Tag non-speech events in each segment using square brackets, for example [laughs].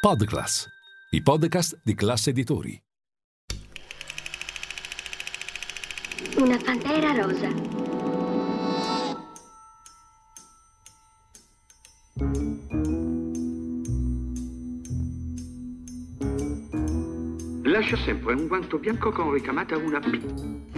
Podclass, i podcast di classe editori. Una pantera rosa. Lascia sempre un guanto bianco con ricamata una P.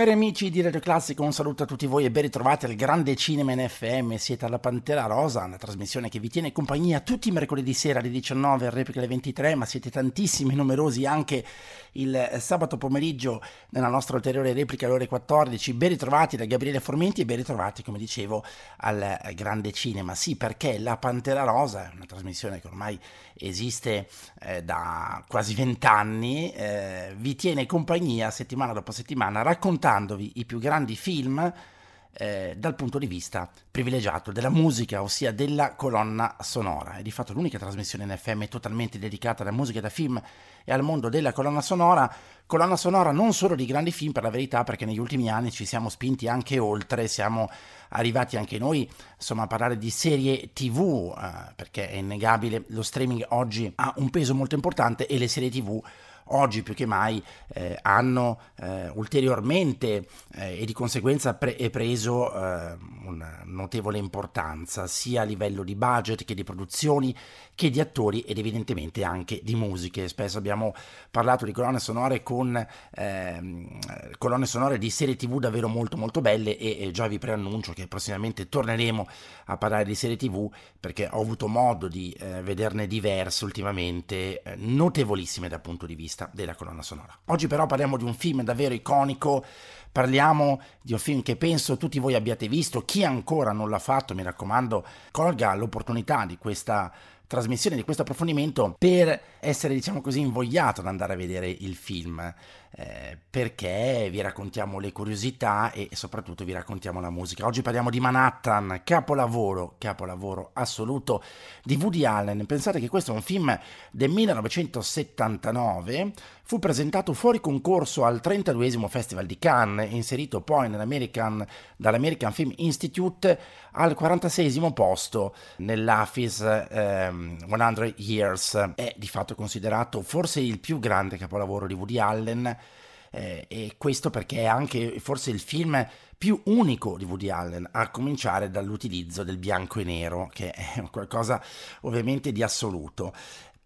Cari amici di Radio Classico, un saluto a tutti voi e ben ritrovati al Grande Cinema in FM. Siete alla Pantera Rosa, una trasmissione che vi tiene compagnia tutti i mercoledì sera alle 19 e replica alle 23, ma siete tantissimi e numerosi anche il sabato pomeriggio nella nostra ulteriore replica alle ore 14. Ben ritrovati da Gabriele Formenti e ben ritrovati, come dicevo, al Grande Cinema. Sì, perché la Pantera Rosa è una trasmissione che ormai esiste eh, da quasi vent'anni, eh, vi tiene compagnia settimana dopo settimana raccontandovi i più grandi film eh, dal punto di vista privilegiato della musica, ossia della colonna sonora. È di fatto l'unica trasmissione in FM totalmente dedicata alla musica da film e al mondo della colonna sonora. Colonna sonora non solo di grandi film, per la verità, perché negli ultimi anni ci siamo spinti anche oltre, siamo arrivati anche noi insomma a parlare di serie tv, eh, perché è innegabile, lo streaming oggi ha un peso molto importante e le serie tv oggi più che mai eh, hanno eh, ulteriormente eh, e di conseguenza pre- preso eh, una notevole importanza sia a livello di budget che di produzioni che di attori ed evidentemente anche di musiche. Spesso abbiamo parlato di colonne sonore con ehm, colonne sonore di serie tv davvero molto molto belle e, e già vi preannuncio che prossimamente torneremo a parlare di serie tv perché ho avuto modo di eh, vederne diverse ultimamente eh, notevolissime dal punto di vista della colonna sonora. Oggi però parliamo di un film davvero iconico Parliamo di un film che penso tutti voi abbiate visto, chi ancora non l'ha fatto mi raccomando colga l'opportunità di questa trasmissione, di questo approfondimento per essere diciamo così invogliato ad andare a vedere il film eh, perché vi raccontiamo le curiosità e soprattutto vi raccontiamo la musica. Oggi parliamo di Manhattan, capolavoro, capolavoro assoluto di Woody Allen. Pensate che questo è un film del 1979, fu presentato fuori concorso al 32 Festival di Cannes, inserito poi dall'American Film Institute al 46 posto nell'AFIS ehm, 100 Years. È di fatto considerato forse il più grande capolavoro di Woody Allen eh, e questo perché è anche forse il film più unico di Woody Allen, a cominciare dall'utilizzo del bianco e nero, che è [laughs] qualcosa ovviamente di assoluto.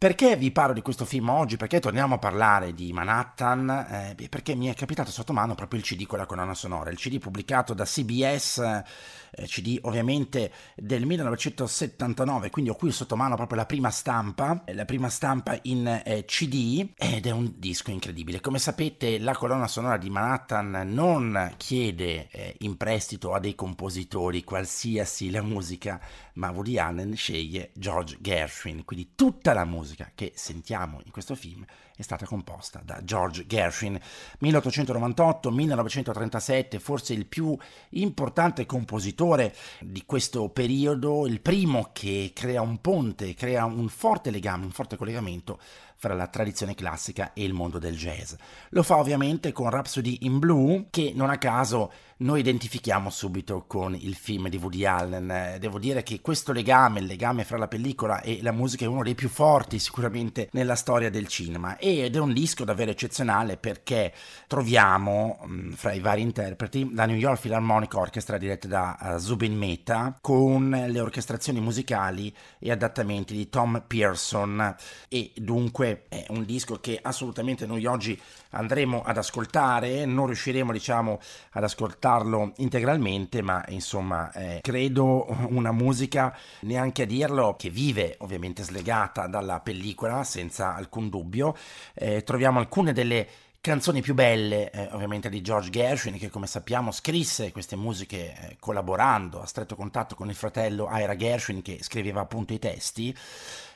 Perché vi parlo di questo film oggi? Perché torniamo a parlare di Manhattan? Eh, perché mi è capitato sotto mano proprio il CD con la colonna sonora, il CD pubblicato da CBS, eh, CD ovviamente del 1979, quindi ho qui sotto mano proprio la prima stampa, la prima stampa in eh, CD ed è un disco incredibile. Come sapete la colonna sonora di Manhattan non chiede eh, in prestito a dei compositori qualsiasi la musica, ma Woody Allen sceglie George Gershwin, quindi tutta la musica che sentiamo in questo film è stata composta da George Gershwin. 1898-1937, forse il più importante compositore di questo periodo, il primo che crea un ponte, crea un forte legame, un forte collegamento fra la tradizione classica e il mondo del jazz. Lo fa ovviamente con Rhapsody in Blue, che non a caso noi identifichiamo subito con il film di Woody Allen. Devo dire che questo legame, il legame fra la pellicola e la musica è uno dei più forti sicuramente nella storia del cinema. Ed è un disco davvero eccezionale perché troviamo mh, fra i vari interpreti la New York Philharmonic Orchestra diretta da uh, Zubin Mehta con le orchestrazioni musicali e adattamenti di Tom Pearson. E dunque è un disco che assolutamente noi oggi andremo ad ascoltare, non riusciremo diciamo ad ascoltarlo integralmente, ma insomma eh, credo una musica neanche a dirlo che vive ovviamente slegata dalla pellicola senza alcun dubbio. Eh, troviamo alcune delle canzoni più belle, eh, ovviamente, di George Gershwin, che come sappiamo scrisse queste musiche eh, collaborando a stretto contatto con il fratello Ira Gershwin, che scriveva appunto i testi.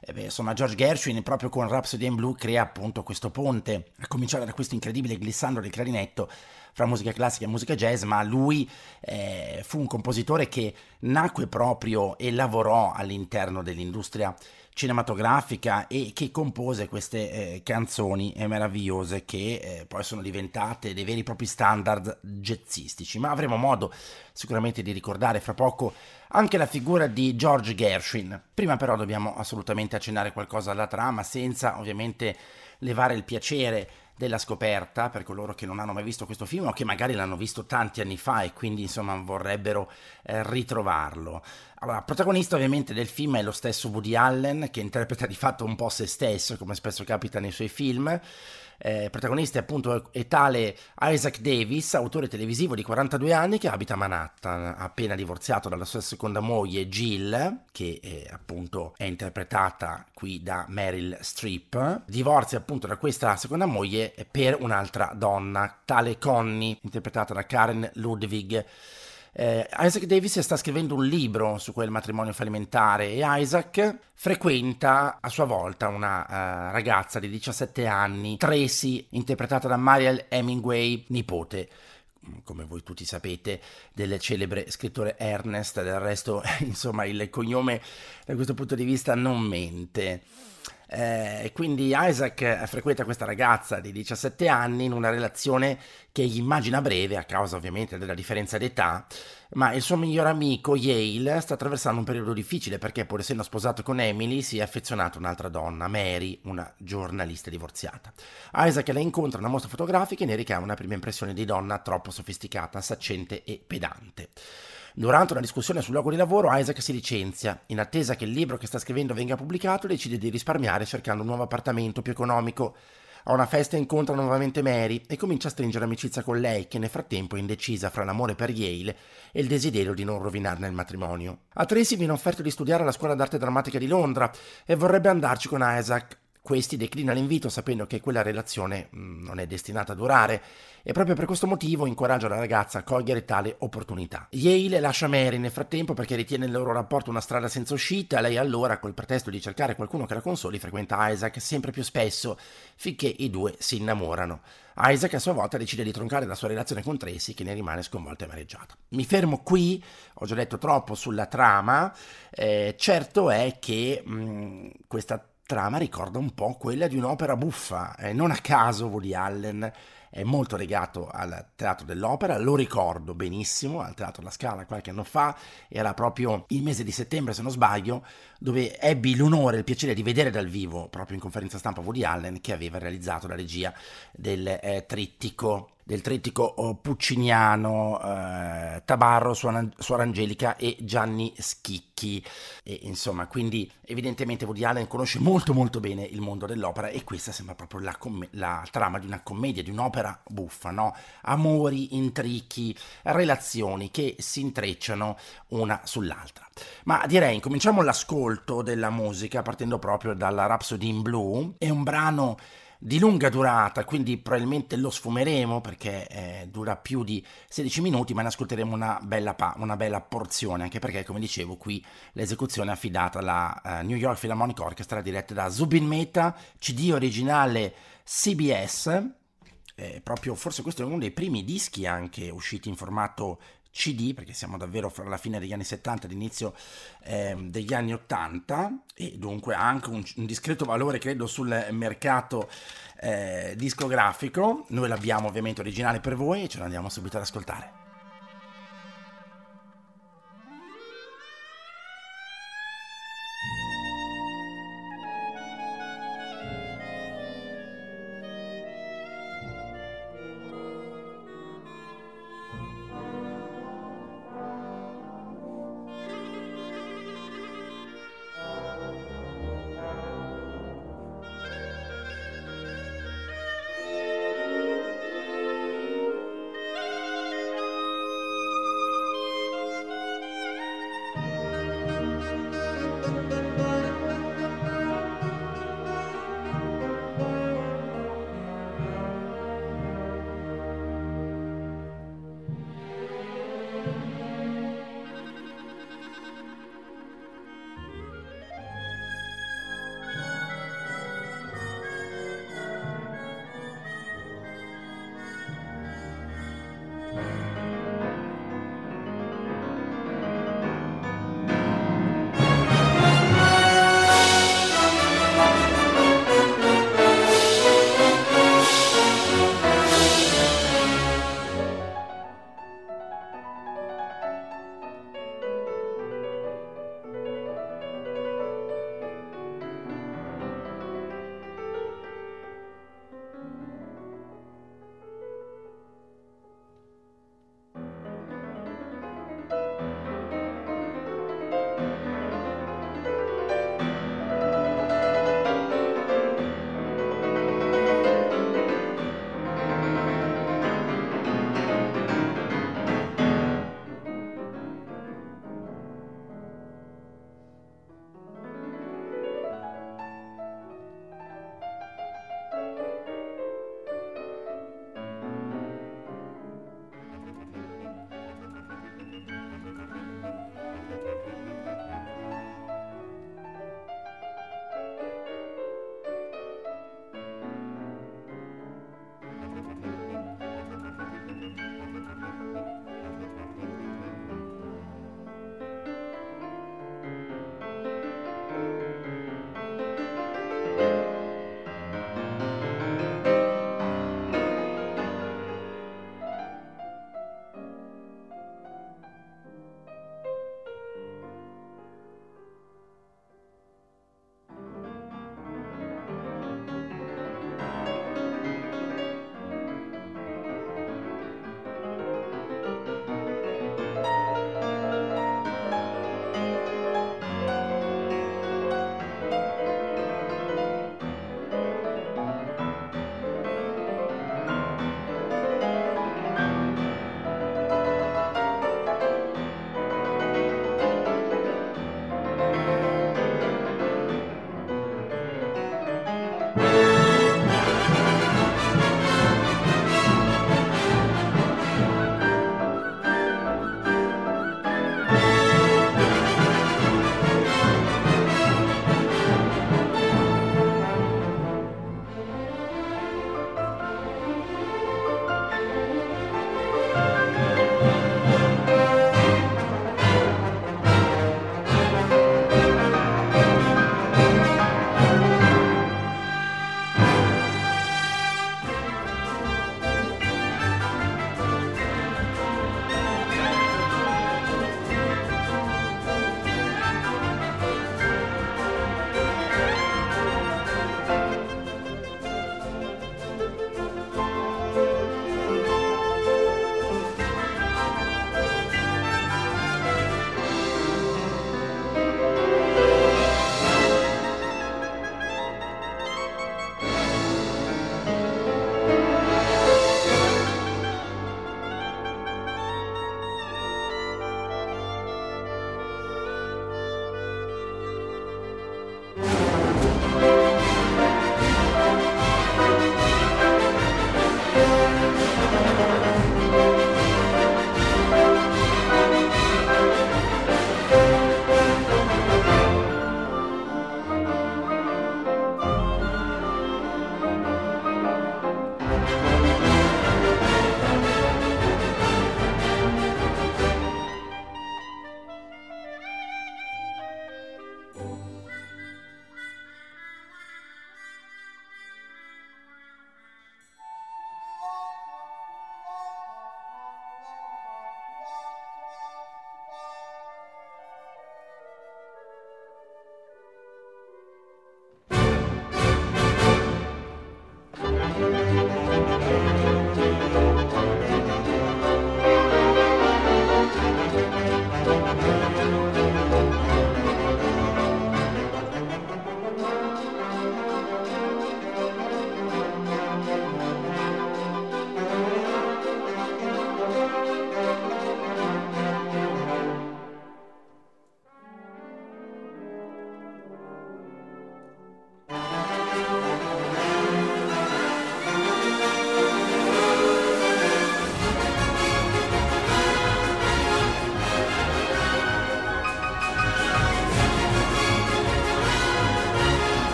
Eh beh, insomma, George Gershwin proprio con Rhapsody in Blue crea appunto questo ponte, a cominciare da questo incredibile glissando del clarinetto fra musica classica e musica jazz, ma lui eh, fu un compositore che nacque proprio e lavorò all'interno dell'industria cinematografica e che compose queste eh, canzoni meravigliose che eh, poi sono diventate dei veri e propri standard jazzistici. Ma avremo modo sicuramente di ricordare fra poco anche la figura di George Gershwin. Prima però dobbiamo assolutamente accennare qualcosa alla trama senza ovviamente levare il piacere della scoperta per coloro che non hanno mai visto questo film o che magari l'hanno visto tanti anni fa e quindi insomma vorrebbero eh, ritrovarlo. Allora, protagonista ovviamente del film è lo stesso Woody Allen che interpreta di fatto un po' se stesso come spesso capita nei suoi film eh, protagonista appunto è tale Isaac Davis, autore televisivo di 42 anni che abita a Manhattan, appena divorziato dalla sua seconda moglie Jill, che eh, appunto è interpretata qui da Meryl Streep, divorzia appunto da questa seconda moglie per un'altra donna, tale Connie, interpretata da Karen Ludwig. Eh, Isaac Davis sta scrivendo un libro su quel matrimonio fallimentare e Isaac frequenta a sua volta una uh, ragazza di 17 anni, Tracy, interpretata da Mariel Hemingway, nipote come voi tutti sapete, del celebre scrittore Ernest, del resto, [laughs] insomma, il cognome da questo punto di vista non mente. Eh, quindi Isaac frequenta questa ragazza di 17 anni in una relazione che immagina breve a causa ovviamente della differenza d'età, ma il suo miglior amico Yale sta attraversando un periodo difficile perché pur essendo sposato con Emily si è affezionato a un'altra donna, Mary, una giornalista divorziata. Isaac la incontra a una mostra fotografica e ne ricava una prima impressione di donna troppo sofisticata, saccente e pedante. Durante una discussione sul luogo di lavoro, Isaac si licenzia. In attesa che il libro che sta scrivendo venga pubblicato, decide di risparmiare cercando un nuovo appartamento più economico. A una festa incontra nuovamente Mary e comincia a stringere amicizia con lei, che nel frattempo è indecisa fra l'amore per Yale e il desiderio di non rovinarne il matrimonio. A Tracy viene offerto di studiare alla scuola d'arte drammatica di Londra e vorrebbe andarci con Isaac, questi declina l'invito sapendo che quella relazione mm, non è destinata a durare e proprio per questo motivo incoraggia la ragazza a cogliere tale opportunità. Yale lascia Mary nel frattempo perché ritiene il loro rapporto una strada senza uscita, lei allora col pretesto di cercare qualcuno che la consoli frequenta Isaac sempre più spesso finché i due si innamorano. Isaac a sua volta decide di troncare la sua relazione con Tracy che ne rimane sconvolta e amareggiata. Mi fermo qui, ho già detto troppo sulla trama, eh, certo è che mh, mm, questa trama ricorda un po' quella di un'opera buffa. Eh, non a caso Woody Allen è molto legato al teatro dell'opera, lo ricordo benissimo, al teatro La Scala qualche anno fa, era proprio il mese di settembre se non sbaglio, dove ebbi l'onore e il piacere di vedere dal vivo, proprio in conferenza stampa Woody Allen, che aveva realizzato la regia del eh, trittico del trittico oh, pucciniano, eh, Tabarro, Suora Angelica e Gianni Schicchi. E, insomma, quindi evidentemente Woody Allen conosce molto molto bene il mondo dell'opera e questa sembra proprio la, com- la trama di una commedia, di un'opera buffa, no? Amori, intrichi, relazioni che si intrecciano una sull'altra. Ma direi, cominciamo l'ascolto della musica partendo proprio dalla Rhapsody in Blue. È un brano di lunga durata, quindi probabilmente lo sfumeremo perché eh, dura più di 16 minuti, ma ne ascolteremo una bella, pa- una bella porzione, anche perché, come dicevo, qui l'esecuzione è affidata alla uh, New York Philharmonic Orchestra, diretta da Zubin Mehta, CD originale CBS, eh, proprio forse questo è uno dei primi dischi anche usciti in formato CD, perché siamo davvero fra la fine degli anni 70 e l'inizio eh, degli anni 80 e dunque ha anche un, un discreto valore credo sul mercato eh, discografico. Noi l'abbiamo ovviamente originale per voi e ce l'andiamo subito ad ascoltare.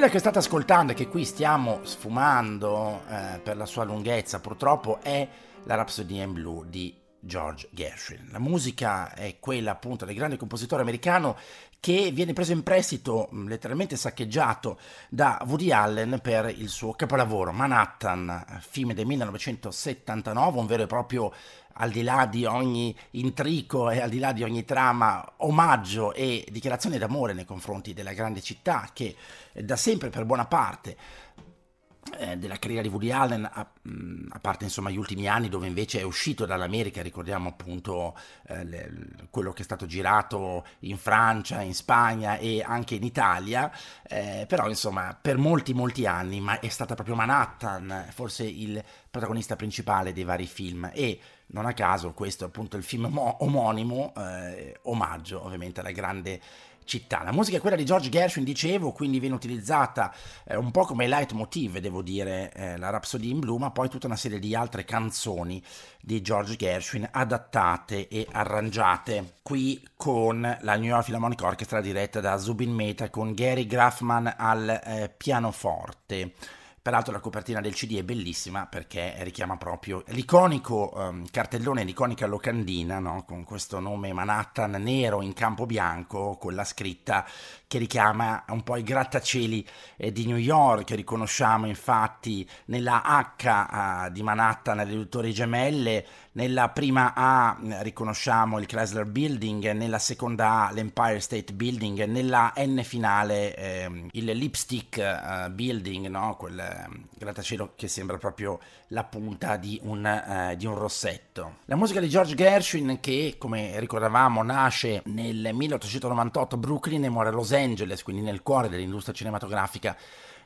Quella che state ascoltando e che qui stiamo sfumando eh, per la sua lunghezza purtroppo è la Rhapsody in Blue di George Gershwin. La musica è quella appunto del grande compositore americano che viene preso in prestito, mm, letteralmente saccheggiato da Woody Allen per il suo capolavoro Manhattan, film del 1979, un vero e proprio al di là di ogni intrico e al di là di ogni trama, omaggio e dichiarazione d'amore nei confronti della grande città che da sempre per buona parte eh, della carriera di Woody Allen, a, mm, a, parte insomma gli ultimi anni dove invece è uscito dall'America, ricordiamo appunto eh, le, quello che è stato girato in Francia, in Spagna e anche in Italia, eh, però insomma per molti molti anni ma è stata proprio Manhattan forse il protagonista principale dei vari film. E non a caso questo è appunto il film omonimo, eh, omaggio ovviamente alla grande città. La musica è quella di George Gershwin, dicevo, quindi viene utilizzata eh, un po' come leitmotiv, devo dire, eh, la Rhapsody in Blue, ma poi tutta una serie di altre canzoni di George Gershwin adattate e arrangiate qui con la New York Philharmonic Orchestra diretta da Zubin Mehta con Gary Graffman al eh, pianoforte. Peraltro la copertina del CD è bellissima perché richiama proprio l'iconico um, cartellone, l'iconica locandina, no? con questo nome Manhattan nero in campo bianco, con la scritta che richiama un po' i grattacieli eh, di New York, riconosciamo infatti nella H uh, di Manhattan, nelle Torri Gemelle, nella prima A riconosciamo il Chrysler Building, nella seconda A l'Empire State Building, nella N finale eh, il Lipstick uh, Building, no? quel uh, grattacielo che sembra proprio la punta di un, uh, di un rossetto. La musica di George Gershwin che, come ricordavamo, nasce nel 1898 a Brooklyn e muore a Los Angeles, quindi nel cuore dell'industria cinematografica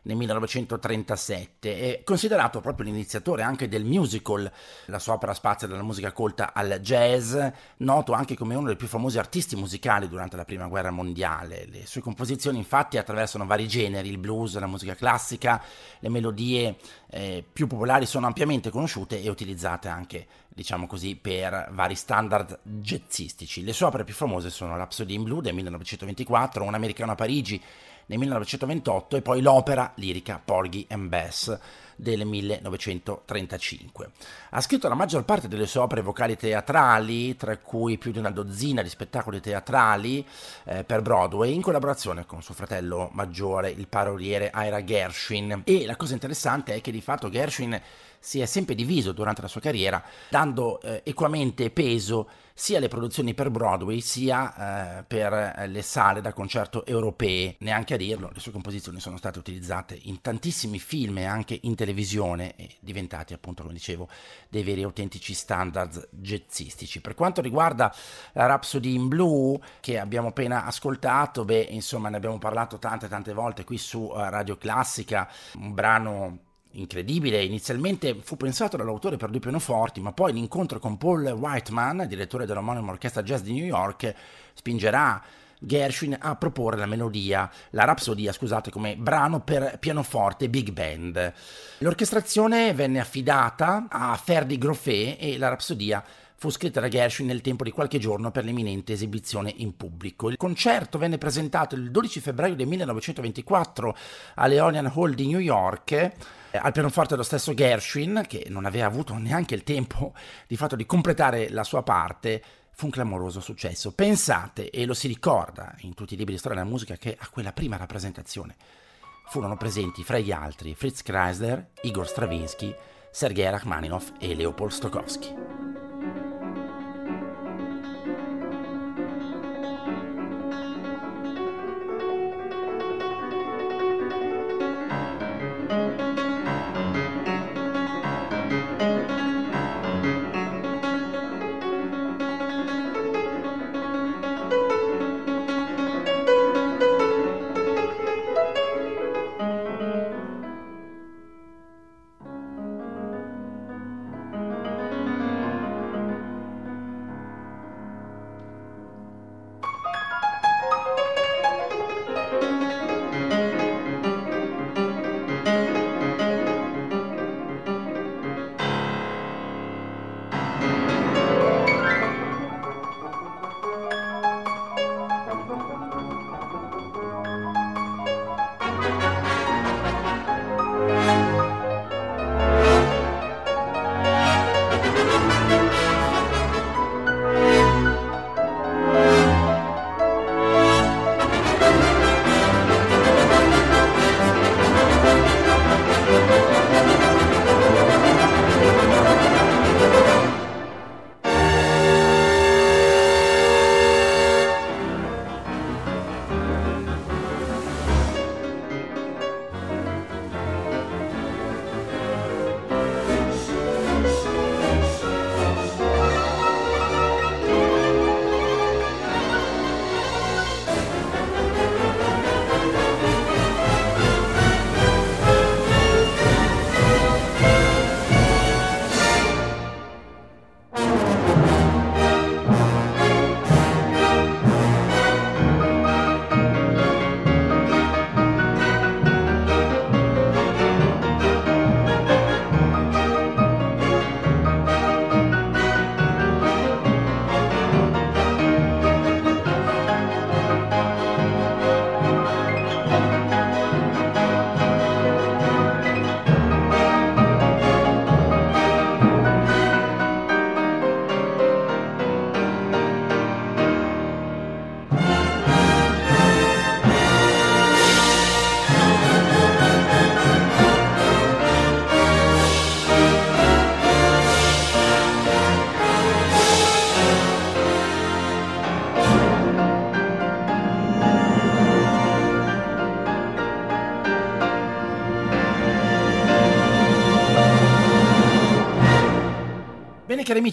nel 1937. È considerato proprio l'iniziatore anche del musical, la sua opera spazia dalla musica colta al jazz, noto anche come uno dei più famosi artisti musicali durante la Prima Guerra Mondiale. Le sue composizioni infatti attraversano vari generi, il blues, la musica classica, le melodie eh, più popolari sono ampiamente conosciute e utilizzate anche diciamo così, per vari standard jazzistici. Le sue opere più famose sono Rhapsody in Blue del 1924, Un americano a Parigi nel 1928 e poi l'opera lirica Porgy and Bess del 1935. Ha scritto la maggior parte delle sue opere vocali teatrali, tra cui più di una dozzina di spettacoli teatrali eh, per Broadway, in collaborazione con suo fratello maggiore, il paroliere Ira Gershwin. E la cosa interessante è che di fatto Gershwin si è sempre diviso durante la sua carriera, dando eh, equamente peso sia alle produzioni per Broadway sia eh, per eh, le sale da concerto europee. Neanche a dirlo, le sue composizioni sono state utilizzate in tantissimi film e anche in televisione e diventati appunto, come dicevo, dei veri e autentici standards jazzistici. Per quanto riguarda la Rhapsody in Blue che abbiamo appena ascoltato, beh, insomma, ne abbiamo parlato tante tante volte qui su uh, Radio Classica, un brano incredibile. Inizialmente fu pensato dall'autore per due pianoforti, ma poi l'incontro con Paul Whiteman, direttore dell'omonima orchestra jazz di New York, spingerà Gershwin a proporre la melodia, la rapsodia, scusate, come brano per pianoforte big band. L'orchestrazione venne affidata a Ferdi Groffet e la rapsodia fu scritta da Gershwin nel tempo di qualche giorno per l'imminente esibizione in pubblico. Il concerto venne presentato il 12 febbraio del 1924 all'Eonian Hall di New York al pianoforte lo stesso Gershwin, che non aveva avuto neanche il tempo di fatto di completare la sua parte, fu un clamoroso successo. Pensate, e lo si ricorda in tutti i libri di storia della musica, che a quella prima rappresentazione furono presenti fra gli altri Fritz Kreisler, Igor Stravinsky, Sergei Rachmaninoff e Leopold Stokowski.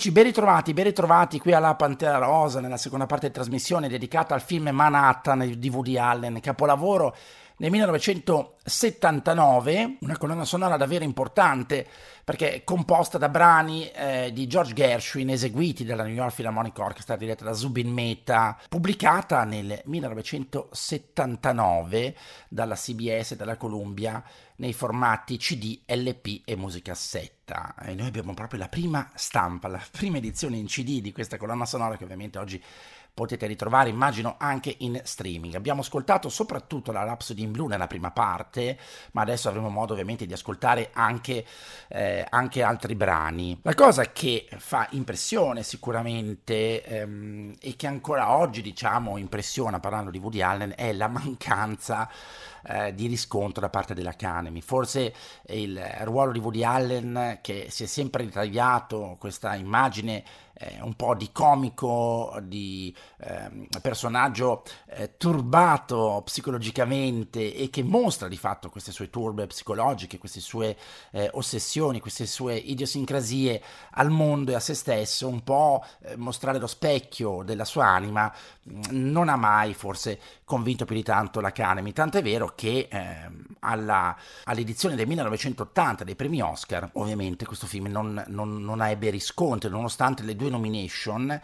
Amici, ben ritrovati, ben ritrovati qui alla Pantera Rosa nella seconda parte di trasmissione dedicata al film Manhattan di Woody Allen, capolavoro nel 1979, una colonna sonora davvero importante perché è composta da brani eh, di George Gershwin eseguiti dalla New York Philharmonic Orchestra diretta da Zubin Mehta, pubblicata nel 1979 dalla CBS e dalla Columbia nei formati CD, LP e musicassetta. E noi abbiamo proprio la prima stampa, la prima edizione in CD di questa colonna sonora che ovviamente oggi potete ritrovare immagino anche in streaming. Abbiamo ascoltato soprattutto la Rhapsody in Blue nella prima parte, ma adesso avremo modo ovviamente di ascoltare anche, eh, anche altri brani. La cosa che fa impressione sicuramente ehm, e che ancora oggi diciamo impressiona parlando di Woody Allen è la mancanza eh, di riscontro da parte dell'Academy. Forse il ruolo di Woody Allen che si è sempre ritagliato questa immagine eh, un po' di comico, di eh, personaggio eh, turbato psicologicamente e che mostra di fatto queste sue turbe psicologiche, queste sue eh, ossessioni, queste sue idiosincrasie al mondo e a se stesso, un po' eh, mostrare lo specchio della sua anima, mm, non ha mai forse convinto più di tanto l'Academy, tant'è vero che ehm, alla, all'edizione del 1980 dei premi Oscar, ovviamente questo film non, non, non ebbe riscontro, nonostante le due nomination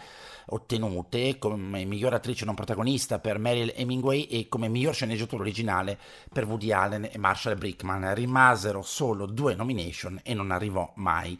ottenute come miglior attrice non protagonista per Meryl Hemingway e come miglior sceneggiatore originale per Woody Allen e Marshall Brickman. Rimasero solo due nomination e non arrivò mai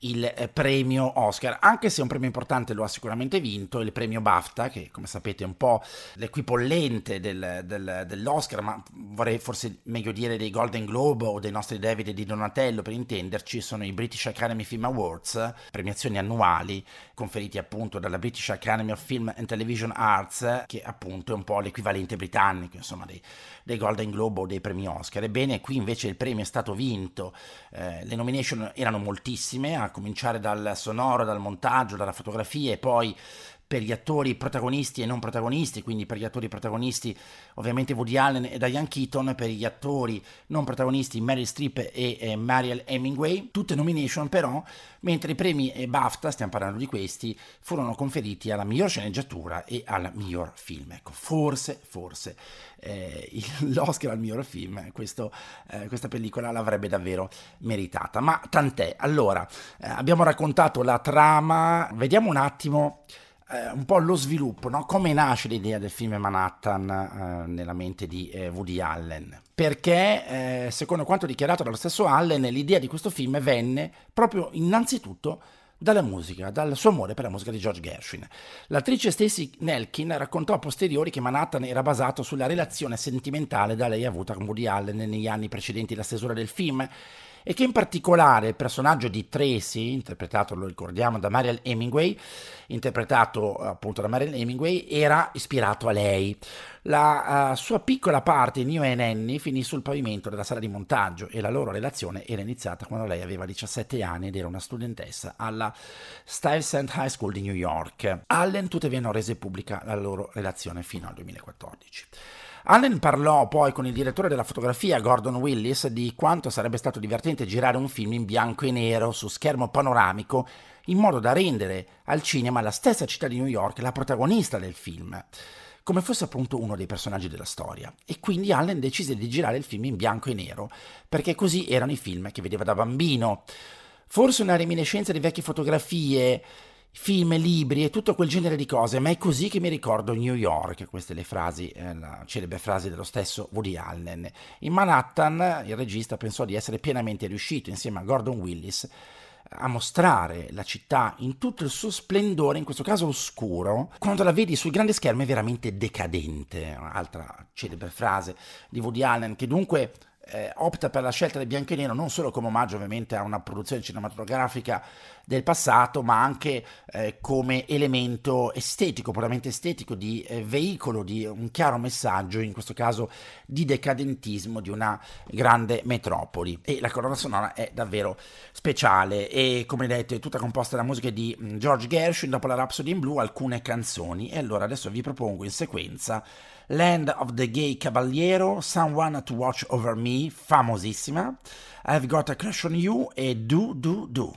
il eh, premio Oscar, anche se un premio importante lo ha sicuramente vinto, il premio BAFTA, che come sapete è un po' l'equipollente del, del, dell'Oscar, ma vorrei forse meglio dire dei Golden Globe o dei nostri David e di Donatello per intenderci, sono i British Academy Film Awards, premiazioni annuali conferiti appunto dalla British Academy of Film and Television Arts, che appunto è un po' l'equivalente britannico, insomma, dei, dei Golden Globe o dei premi Oscar. Ebbene, qui invece il premio è stato vinto, eh, le nomination erano moltissime, a cominciare dal sonoro, dal montaggio, dalla fotografia e poi per gli attori protagonisti e non protagonisti, quindi per gli attori protagonisti ovviamente Woody Allen e Diane Keaton, per gli attori non protagonisti Meryl Streep e eh, Mariel Hemingway, tutte nomination però, mentre i premi BAFTA, stiamo parlando di questi, furono conferiti alla miglior sceneggiatura e al miglior film. Ecco, forse, forse eh, [laughs] l'Oscar al miglior film, questo, eh, questa pellicola l'avrebbe davvero meritata, ma tant'è. Allora, eh, abbiamo raccontato la trama, vediamo un attimo eh, un po' lo sviluppo, no? come nasce l'idea del film Manhattan eh, nella mente di eh, Woody Allen. Perché, eh, secondo quanto dichiarato dallo stesso Allen, l'idea di questo film venne proprio innanzitutto dalla musica, dal suo amore per la musica di George Gershwin. L'attrice Stacy Nelkin raccontò a posteriori che Manhattan era basato sulla relazione sentimentale da lei avuta con Woody Allen negli anni precedenti la stesura del film e che in particolare il personaggio di Tracy, interpretato, lo ricordiamo, da Mariel Hemingway, interpretato appunto da Mariel Hemingway, era ispirato a lei. La uh, sua piccola parte New and Annie finì sul pavimento della sala di montaggio e la loro relazione era iniziata quando lei aveva 17 anni ed era una studentessa alla Stuyvesant High School di New York. Allen tuttavia non rese pubblica la loro relazione fino al 2014. Allen parlò poi con il direttore della fotografia Gordon Willis di quanto sarebbe stato divertente girare un film in bianco e nero su schermo panoramico in modo da rendere al cinema la stessa città di New York la protagonista del film come fosse appunto uno dei personaggi della storia. E quindi Allen decise di girare il film in bianco e nero, perché così erano i film che vedeva da bambino. Forse una reminiscenza di vecchie fotografie, film, libri e tutto quel genere di cose, ma è così che mi ricordo New York, queste le frasi, eh, la celebre frasi dello stesso Woody Allen. In Manhattan il regista pensò di essere pienamente riuscito insieme a Gordon Willis a mostrare la città in tutto il suo splendore, in questo caso oscuro, quando la vedi sul grande schermo è veramente decadente. Un'altra celebre frase di Woody Allen che dunque eh, opta per la scelta del bianco e nero non solo come omaggio ovviamente a una produzione cinematografica del passato, ma anche eh, come elemento estetico, puramente estetico, di eh, veicolo di un chiaro messaggio, in questo caso di decadentismo di una grande metropoli. E la colonna sonora è davvero speciale e come detto è tutta composta da musica di mm, George Gershwin, dopo la Rhapsody in Blue alcune canzoni e allora adesso vi propongo in sequenza Land of the Gay Cavaliero, Someone to Watch Over Me, famosissima, I've Got a Crush on You e Do Do Do.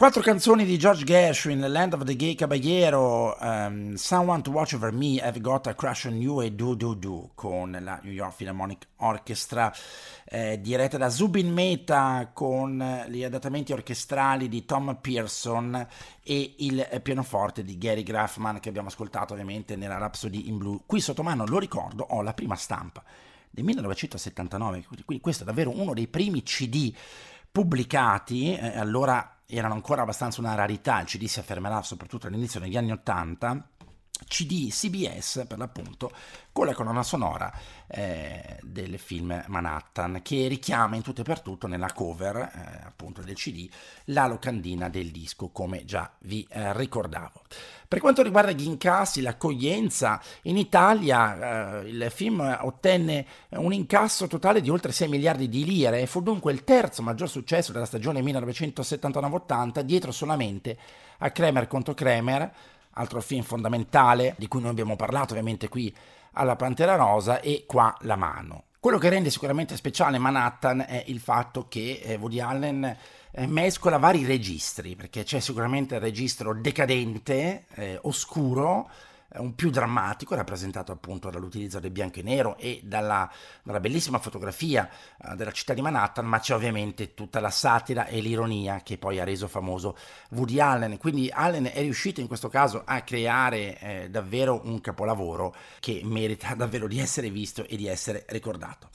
Quattro canzoni di George Gershwin, Land of the Gay Caballero, um, Someone to Watch Over Me, I've Got a Crush on You e Do Do Do con la New York Philharmonic Orchestra eh, diretta da Zubin Mehta con gli adattamenti orchestrali di Tom Pearson e il pianoforte di Gary Graffman che abbiamo ascoltato ovviamente nella Rhapsody in Blue. Qui sotto mano, lo ricordo, ho la prima stampa del 1979, quindi questo è davvero uno dei primi CD pubblicati, eh, allora erano ancora abbastanza una rarità, il CD si affermerà soprattutto all'inizio degli anni 80, CD CBS per l'appunto con la colonna sonora eh, del film Manhattan che richiama in tutto e per tutto nella cover eh, appunto del CD la locandina del disco come già vi eh, ricordavo. Per quanto riguarda gli incassi, l'accoglienza, in Italia eh, il film ottenne un incasso totale di oltre 6 miliardi di lire e fu dunque il terzo maggior successo della stagione 1979-80 dietro solamente a Kremer contro Kremer altro film fondamentale di cui noi abbiamo parlato ovviamente qui alla Pantera Rosa e qua la mano. Quello che rende sicuramente speciale Manhattan è il fatto che eh, Woody Allen eh, mescola vari registri, perché c'è sicuramente il registro decadente, eh, oscuro, un più drammatico, rappresentato appunto dall'utilizzo del bianco e nero e dalla, dalla bellissima fotografia uh, della città di Manhattan, ma c'è ovviamente tutta la satira e l'ironia che poi ha reso famoso Woody Allen. Quindi Allen è riuscito in questo caso a creare eh, davvero un capolavoro che merita [laughs] davvero di essere visto e di essere ricordato.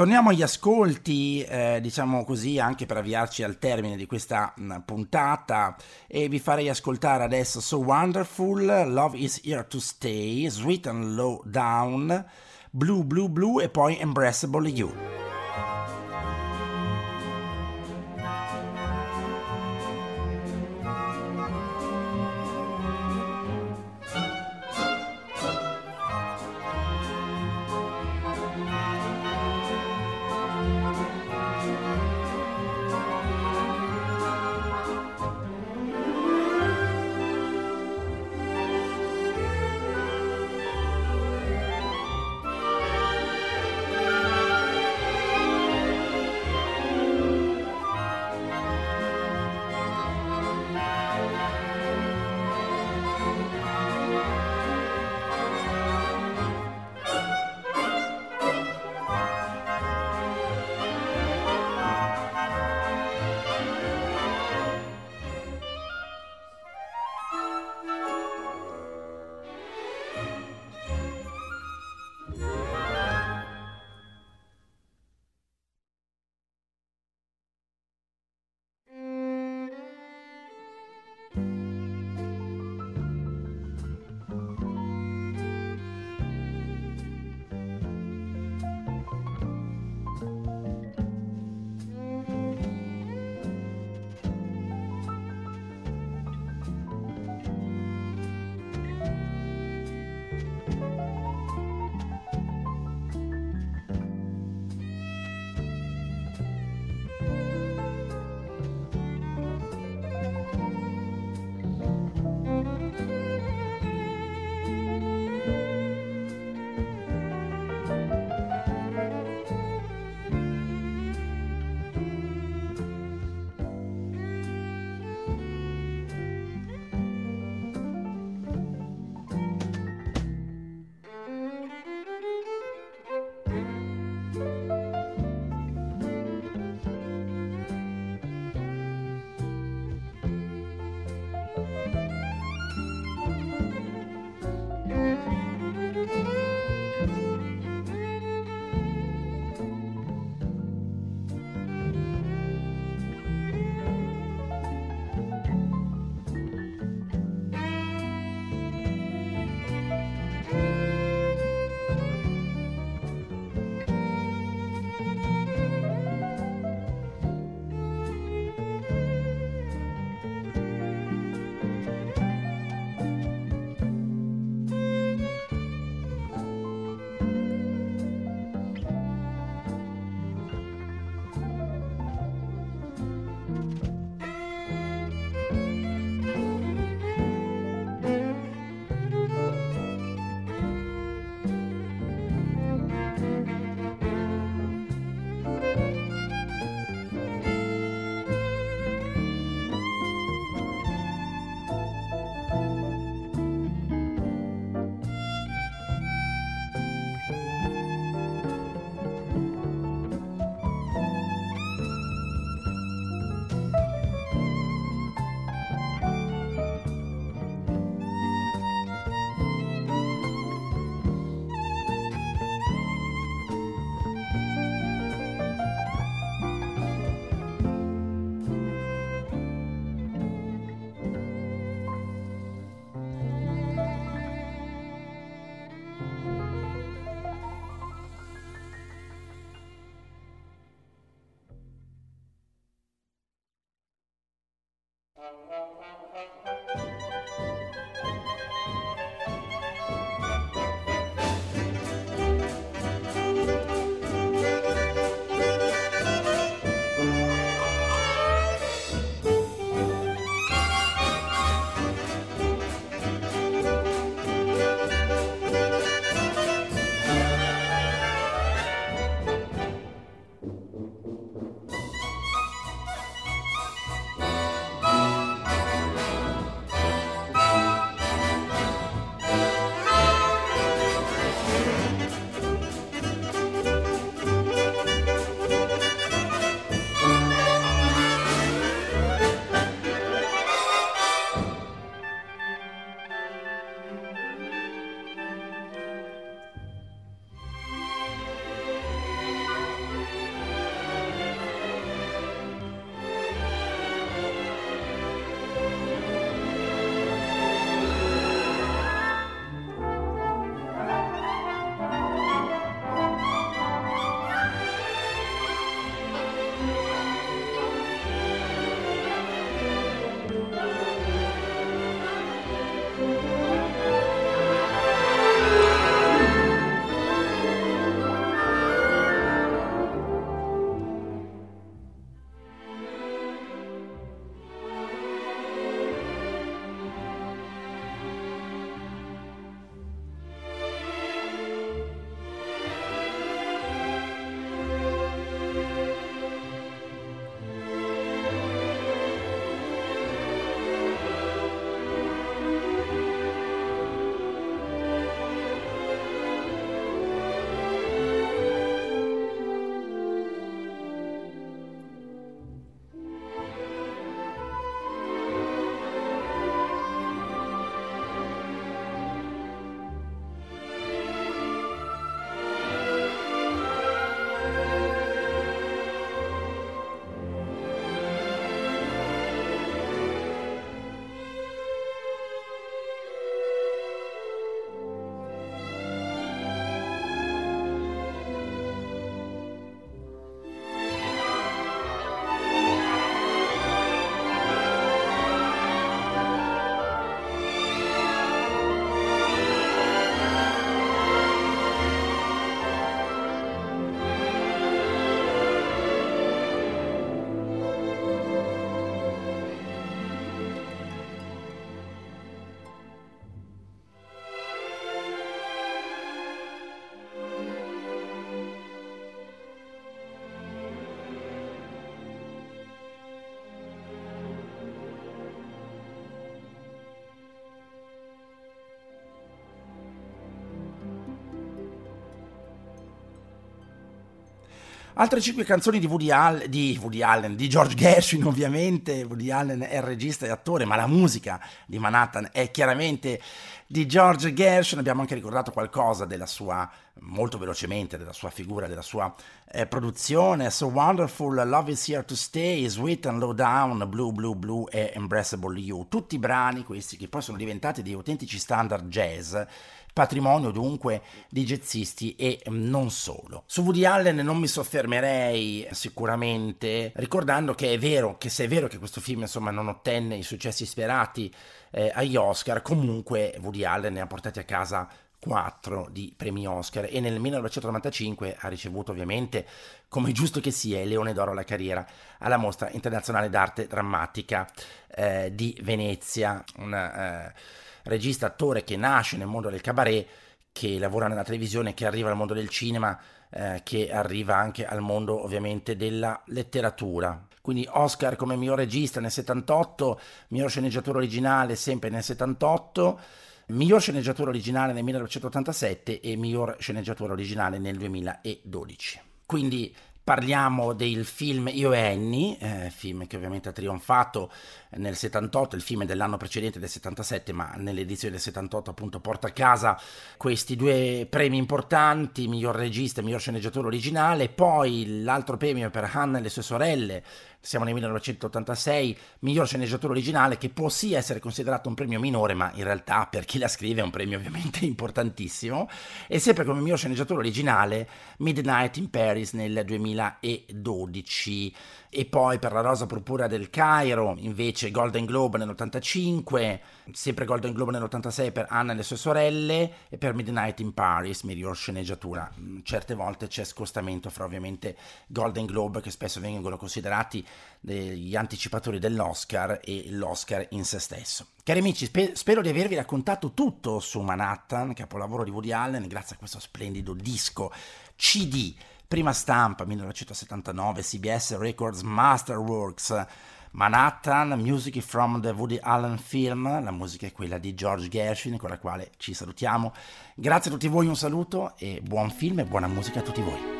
Torniamo agli ascolti, eh, diciamo così, anche per avviarci al termine di questa mh, puntata e vi farei ascoltare adesso So Wonderful, Love is Here to Stay, Sweet and Low Down, Blue Blue Blue e poi Embraceable You. Oh, oh, oh, oh. Altre cinque canzoni di Woody, All- di Woody Allen, di George Gershwin ovviamente, Woody Allen è il regista e attore, ma la musica di Manhattan è chiaramente di George Gershwin, abbiamo anche ricordato qualcosa della sua, molto velocemente, della sua figura, della sua eh, produzione, So Wonderful, Love is Here to Stay, Sweet and Low Down, Blue Blue Blue e Embraceable You, tutti brani questi che poi sono diventati dei autentici standard jazz patrimonio dunque di jazzisti e non solo. Su Woody Allen non mi soffermerei sicuramente, ricordando che è vero che se è vero che questo film insomma non ottenne i successi sperati eh, agli Oscar, comunque Woody Allen ne ha portati a casa 4 di premi Oscar e nel 1995 ha ricevuto ovviamente, come giusto che sia, il Leone d'Oro alla carriera alla Mostra Internazionale d'Arte Drammatica eh, di Venezia. Una, eh, regista, attore che nasce nel mondo del cabaret, che lavora nella televisione, che arriva al mondo del cinema, eh, che arriva anche al mondo ovviamente della letteratura. Quindi Oscar come miglior regista nel 78, miglior sceneggiatura originale sempre nel 78, miglior sceneggiatura originale nel 1987 e miglior sceneggiatura originale nel 2012. Quindi Parliamo del film Io e Annie, eh, film che ovviamente ha trionfato nel 78, il film dell'anno precedente del 77, ma nell'edizione del 78 appunto porta a casa questi due premi importanti, miglior regista e miglior sceneggiatore originale, poi l'altro premio per Hannah e le sue sorelle siamo nel 1986, miglior sceneggiatura originale che può sì essere considerato un premio minore, ma in realtà per chi la scrive è un premio ovviamente [laughs] importantissimo. E sempre come miglior sceneggiatura originale Midnight in Paris nel 2012. E poi per La Rosa Purpura del Cairo, invece Golden Globe nell'85, sempre Golden Globe nell'86 per Anna e le sue sorelle e per Midnight in Paris, miglior sceneggiatura. Mm, certe volte c'è scostamento fra ovviamente Golden Globe che spesso vengono considerati degli anticipatori dell'Oscar e l'Oscar in se stesso. Cari amici, spe- spero di avervi raccontato tutto su Manhattan, capolavoro di Woody Allen, grazie a questo splendido disco CD Prima stampa 1979, CBS Records Masterworks, Manhattan, Music from the Woody Allen Film, la musica è quella di George Gershwin con la quale ci salutiamo. Grazie a tutti voi, un saluto e buon film e buona musica a tutti voi.